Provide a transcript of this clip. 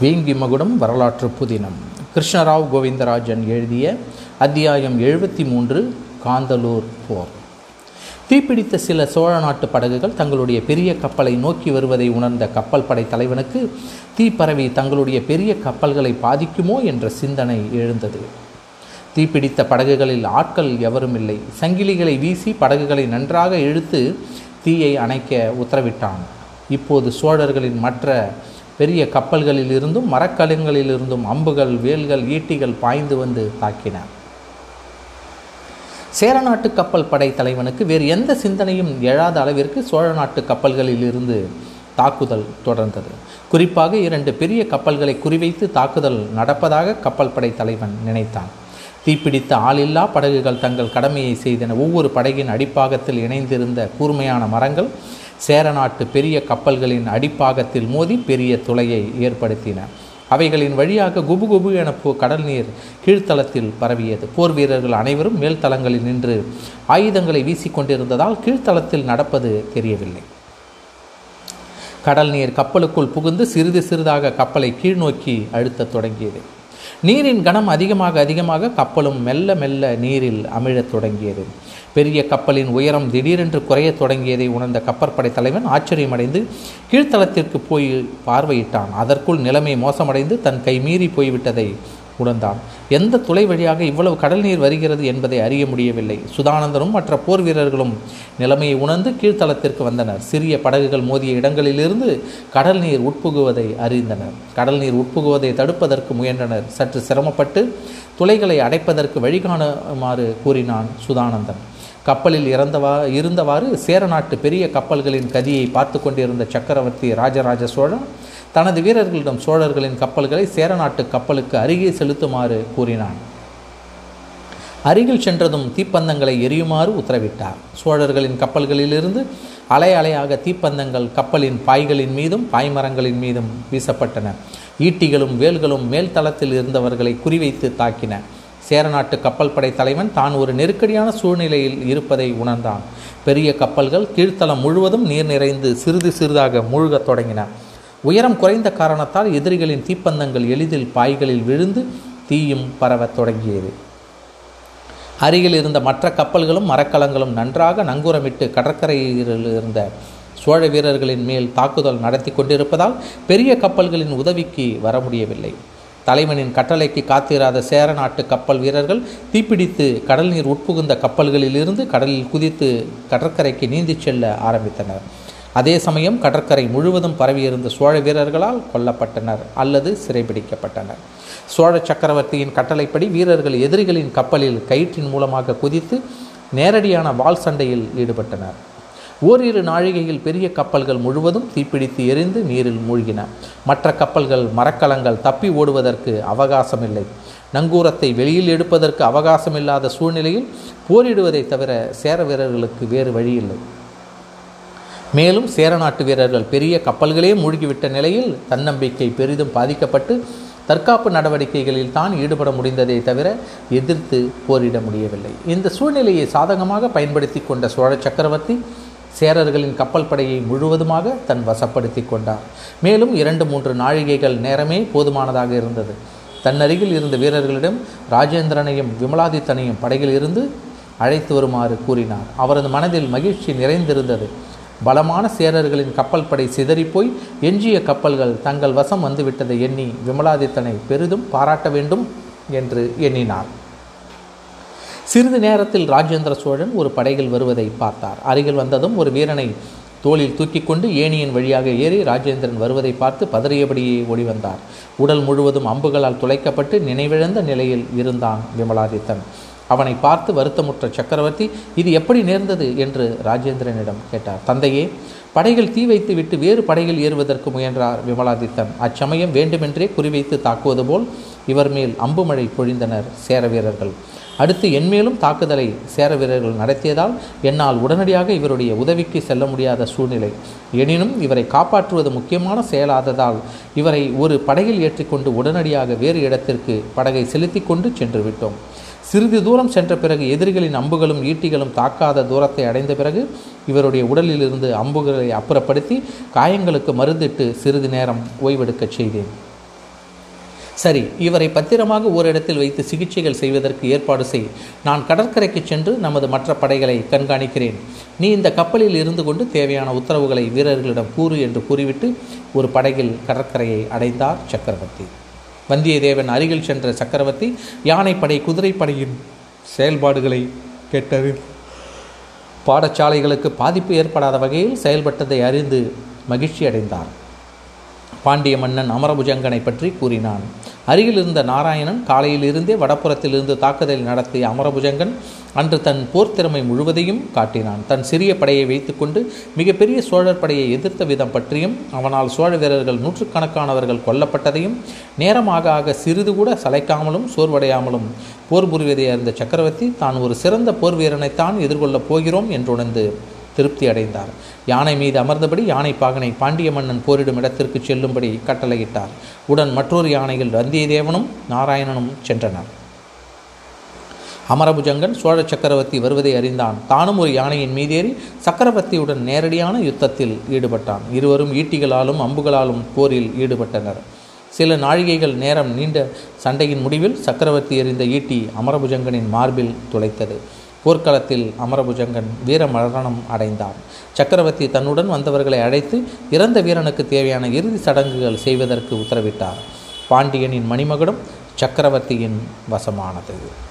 வேங்கி மகுடம் வரலாற்று புதினம். கிருஷ்ணராவ் கோவிந்தராஜன் எழுதிய அத்தியாயம் எழுபத்தி மூன்று காந்தலூர் போர். தீப்பிடித்த சில சோழ நாட்டு படகுகள் தங்களுடைய பெரிய கப்பலை நோக்கி வருவதை உணர்ந்த கப்பல் படை தலைவனுக்கு தீ பரவி தங்களுடைய பெரிய கப்பல்களை பாதிக்குமோ? என்ற சிந்தனை எழுந்தது. தீப்பிடித்த படகுகளில் ஆட்கள் எவரும் இல்லை சங்கிலிகளை வீசி படகுகளை நன்றாக இழுத்து தீயை அணைக்க உத்தரவிட்டான். இப்போது சோழர்களின் மற்ற பெரிய கப்பல்களில் இருந்தும் மரக்கலங்களிலிருந்தும் அம்புகள் வேல்கள் ஈட்டிகள் பாய்ந்து வந்து தாக்கின. சேரநாட்டு கப்பல் படை தலைவனுக்கு வேறு எந்த சிந்தனையும் எழாத அளவிற்கு சோழ நாட்டு கப்பல்களில் இருந்து தாக்குதல் தொடர்ந்தது. குறிப்பாக இரண்டு பெரிய கப்பல்களை குறிவைத்து தாக்குதல் நடப்பதாக கப்பல் படை தலைவன் நினைத்தான். தீப்பிடித்த ஆளில்லா படகுகள் தங்கள் கடமையை செய்தன. ஒவ்வொரு படகின் அடிப்பாகத்தில் இணைந்திருந்த கூர்மையான மரங்கள் சேரநாட்டு பெரிய கப்பல்களின் அடிப்பாகத்தில் மோதி பெரிய துளையை ஏற்படுத்தின. அவைகளின் வழியாக குபு குபு என கடல் நீர் கீழ்த்தளத்தில் பரவியது. போர் வீரர்கள் அனைவரும் மேல்தளங்களில் நின்று ஆயுதங்களை வீசிக்கொண்டிருந்ததால் கீழ்த்தளத்தில் நடப்பது தெரியவில்லை. கடல் நீர் கப்பலுக்குள் புகுந்து சிறிது சிறிதாக கப்பலை கீழ்நோக்கி அழுத்தத் தொடங்கியது. நீரின் கனம் அதிகமாக அதிகமாக கப்பலும் மெல்ல மெல்ல நீரில் அமிழத் தொடங்கியது. பெரிய கப்பலின் உயரம் திடீரென்று குறையத் தொடங்கியதை உணர்ந்த கப்பற்படை தலைவன் ஆச்சரியமடைந்து கீழ்த்தளத்திற்கு போய் பார்வையிட்டான். அதற்குள் நிலைமை மோசமடைந்து தன் கை மீறி போய்விட்டதை உணர்ந்தான். எந்த துளை வழியாக இவ்வளவு கடல் நீர் வருகிறது என்பதை அறிய முடியவில்லை. சுதானந்தனும் மற்ற போர் வீரர்களும் நிலைமையை உணர்ந்து கீழ்த்தளத்திற்கு வந்தனர். சிறிய படகுகள் மோதிய இடங்களிலிருந்து கடல் நீர் உட்புகுவதை அறிந்தனர். கடல் நீர் உட்புகுவதை தடுப்பதற்கு முயன்றனர். சற்று சிரமப்பட்டு துளைகளை அடைப்பதற்கு வழிகாணுமாறு கூறினான் சுதானந்தன். கப்பலில் இறந்தவா இருந்தவாறு சேரநாட்டு பெரிய கப்பல்களின் கதியை பார்த்து கொண்டிருந்த சக்கரவர்த்தி ராஜராஜ சோழன் தனது வீரர்களிடம் சோழர்களின் கப்பல்களை சேரநாட்டு கப்பலுக்கு அருகே செலுத்துமாறு கூறினான். அருகில் சென்றதும் தீப்பந்தங்களை எரியுமாறு உத்தரவிட்டார். சோழர்களின் கப்பல்களிலிருந்து அலை அலையாக தீப்பந்தங்கள் கப்பலின் பாய்களின் மீதும் பாய்மரங்களின் மீதும் வீசப்பட்டன. ஈட்டிகளும் வேல்களும் மேல்தளத்தில் இருந்தவர்களை குறிவைத்து தாக்கின. சேரநாட்டு கப்பல் படை தலைவன் தான் ஒரு நெருக்கடியான சூழ்நிலையில் இருப்பதை உணர்ந்தான். பெரிய கப்பல்கள் கீழ்த்தளம் முழுவதும் நீர் நிறைந்து சிறிது சிறிதாக மூழ்கத் தொடங்கின. உயரம் குறைந்த காரணத்தால் எதிரிகளின் தீப்பந்தங்கள் எளிதில் பாய்களில் விழுந்து தீயும் பரவத் தொடங்கியது. அருகில் இருந்த மற்ற கப்பல்களும் மரக்கலங்களும் நன்றாக நங்கூரமிட்டு கடற்கரையில் இருந்த சோழ வீரர்களின் மேல் தாக்குதல் நடத்தி கொண்டிருப்பதால் பெரிய கப்பல்களின் உதவிக்கு வர முடியவில்லை. தலைவனின் கட்டளைக்கு காத்திராத சேர நாட்டு கப்பல் வீரர்கள் தீப்பிடித்து கடல் நீர் உட்புகுந்த கப்பல்களில் இருந்து கடலில் குதித்து கடற்கரைக்கு நீந்திச் செல்ல ஆரம்பித்தனர். அதே சமயம் கடற்கரை முழுவதும் பரவியிருந்த சோழ வீரர்களால் கொல்லப்பட்டனர் அல்லது சிறைபிடிக்கப்பட்டனர். சோழ சக்கரவர்த்தியின் கட்டளைப்படி வீரர்கள் எதிரிகளின் கப்பலில் கயிற்றின் மூலமாக குதித்து நேரடியான வால் சண்டையில் ஈடுபட்டனர். ஓரிரு நாழிகையில் பெரிய கப்பல்கள் முழுவதும் தீப்பிடித்து எரிந்து நீரில் மூழ்கின. மற்ற கப்பல்கள் மரக்கலங்கள் தப்பி ஓடுவதற்கு அவகாசமில்லை. நங்கூரத்தை வெளியில் எடுப்பதற்கு அவகாசமில்லாத சூழ்நிலையில் போரிடுவதை தவிர சேர வீரர்களுக்கு வேறு வழியில்லை. மேலும் சேரநாட்டு வீரர்கள் பெரிய கப்பல்களே மூழ்கிவிட்ட நிலையில் தன்னம்பிக்கை பெரிதும் பாதிக்கப்பட்டு தற்காப்பு நடவடிக்கைகளில் தான் ஈடுபட முடிந்ததை தவிர எதிர்த்து போரிட முடியவில்லை. இந்த சூழ்நிலையை சாதகமாக பயன்படுத்தி கொண்ட சோழ சக்கரவர்த்தி சேரர்களின் கப்பல் படையை முழுவதுமாக தன் வசப்படுத்தி கொண்டார் மேலும் இரண்டு மூன்று நாழிகைகள் நேரமே போதுமானதாக இருந்தது. தன்னருகில் இருந்த வீரர்களிடம் ராஜேந்திரனையும் விமலாதித்தனையும் படையில் இருந்து அழைத்து வருமாறு கூறினார். அவரது மனதில் மகிழ்ச்சி நிறைந்திருந்தது. பலமான சேரர்களின் கப்பல் படை சிதறிப்போய் எஞ்சிய கப்பல்கள் தங்கள் வசம் வந்துவிட்டதை எண்ணி விமலாதித்தனை பெரிதும் பாராட்ட வேண்டும் என்று எண்ணினார். சிறிது நேரத்தில் ராஜேந்திர சோழன் ஒரு படையில் வருவதை பார்த்தார். அருகில் வந்ததும் ஒரு வீரனை தோளில் தூக்கி கொண்டு ஏணியின் வழியாக ஏறி ராஜேந்திரன் வருவதை பார்த்து பதறியபடியே ஓடி வந்தார். உடல் முழுவதும் அம்புகளால் துளைக்கப்பட்டு நினைவிழந்த நிலையில் இருந்தான் விமலாதித்தன். அவனை பார்த்து வருத்தமுற்ற சக்கரவர்த்தி இது எப்படி நேர்ந்தது? என்று ராஜேந்திரனிடம் கேட்டார். தந்தையே படைகள் தீ வைத்து விட்டு வேறு படைகள் ஏறுவதற்கு முயன்றார் விமலாதித்தன். அச்சமயம் வேண்டுமென்றே குறிவைத்து தாக்குவது போல் இவர் மேல் அம்புமழை பொழிந்தனர் சேர வீரர்கள். அடுத்து என்மேலும் தாக்குதலை சேர வீரர்கள் நடத்தியதால் என்னால் உடனடியாக இவருடைய உதவிக்கு செல்ல முடியாத சூழ்நிலை. எனினும் இவரை காப்பாற்றுவது முக்கியமான செயலாததால் இவரை ஒரு படகில் ஏற்றிக்கொண்டு உடனடியாக வேறு இடத்திற்கு படகை செலுத்தி கொண்டு சென்று விட்டோம். சிறிது தூரம் சென்ற பிறகு எதிரிகளின் அம்புகளும் ஈட்டிகளும் தாக்காத தூரத்தை அடைந்த பிறகு இவருடைய உடலிலிருந்து அம்புகளை அப்புறப்படுத்தி காயங்களுக்கு மருந்திட்டு சிறிது நேரம் ஓய்வெடுக்கச் செய்தேன். சரி இவரை பத்திரமாக ஓரிடத்தில் வைத்து சிகிச்சைகள் செய்வதற்கு ஏற்பாடு செய். நான் கடற்கரைக்கு சென்று நமது மற்ற படைகளை கண்காணிக்கிறேன். நீ இந்த கப்பலில் இருந்து கொண்டு தேவையான உத்தரவுகளை வீரர்களிடம் கூறு என்று கூறிவிட்டு ஒரு படகில் கடற்கரையை அடைந்தார் சக்கரவர்த்தி. வந்தியத்தேவன் அருகில் சென்ற சக்கரவர்த்தி யானைப்படை குதிரைப்படையின் செயல்பாடுகளை கேட்டது பாடசாலைகளுக்கு பாதிப்பு ஏற்படாத வகையில் செயல்பட்டதை அறிந்து மகிழ்ச்சி அடைந்தார் பாண்டிய மன்னன் அமரபுஜங்கனை பற்றி கூறினான். அருகில் இருந்த நாராயணன் காலையில் இருந்தே வடப்புறத்திலிருந்து தாக்குதல் நடத்திய அமரபுஜங்கன் அன்று தன் போர் திறமை முழுவதையும் காட்டினான். தன் சிறிய படையை வைத்துக்கொண்டு மிகப்பெரிய சோழர் படையை எதிர்த்த விதம் பற்றியும் அவனால் சோழ வீரர்கள் நூற்றுக்கணக்கானவர்கள் கொல்லப்பட்டதையும் நேரமாக ஆக சிறிது கூட சளைக்காமலும் சோர்வடையாமலும் போர் புரிவதை அறிந்த சக்கரவர்த்தி தான் ஒரு சிறந்த போர் வீரனைத்தான் எதிர்கொள்ளப் போகிறோம் என்று உணர்ந்து திருப்தி அடைந்தார். யானை மீது அமர்ந்தபடி யானை பாகனை பாண்டிய மன்னன் போரிடும் இடத்திற்கு செல்லும்படி கட்டளையிட்டார். உடன் மற்றொரு யானையில் வந்தியத்தேவனும் நாராயணனும் சென்றனர். அமரபுஜங்கன் சோழ சக்கரவர்த்தி வருவதை அறிந்தான். தானும் ஒரு யானையின் மீதேறி சக்கரவர்த்தியுடன் நேரடியான யுத்தத்தில் ஈடுபட்டான். இருவரும் ஈட்டிகளாலும் அம்புகளாலும் போரில் ஈடுபட்டனர். சில நாழிகைகள் நேரம் நீண்ட சண்டையின் முடிவில் சக்கரவர்த்தி எறிந்த ஈட்டி அமரபுஜங்கனின் மார்பில் துளைத்தது. போர்க்களத்தில் அமரபுஜங்கன் வீர மரணம் அடைந்தான். சக்கரவர்த்தி தன்னுடன் வந்தவர்களை அழைத்து இறந்த வீரனுக்கு தேவையான இறுதி சடங்குகள் செய்வதற்கு உத்தரவிட்டார். பாண்டியனின் மணிமகுடம் சக்கரவர்த்தியின் வசமானது.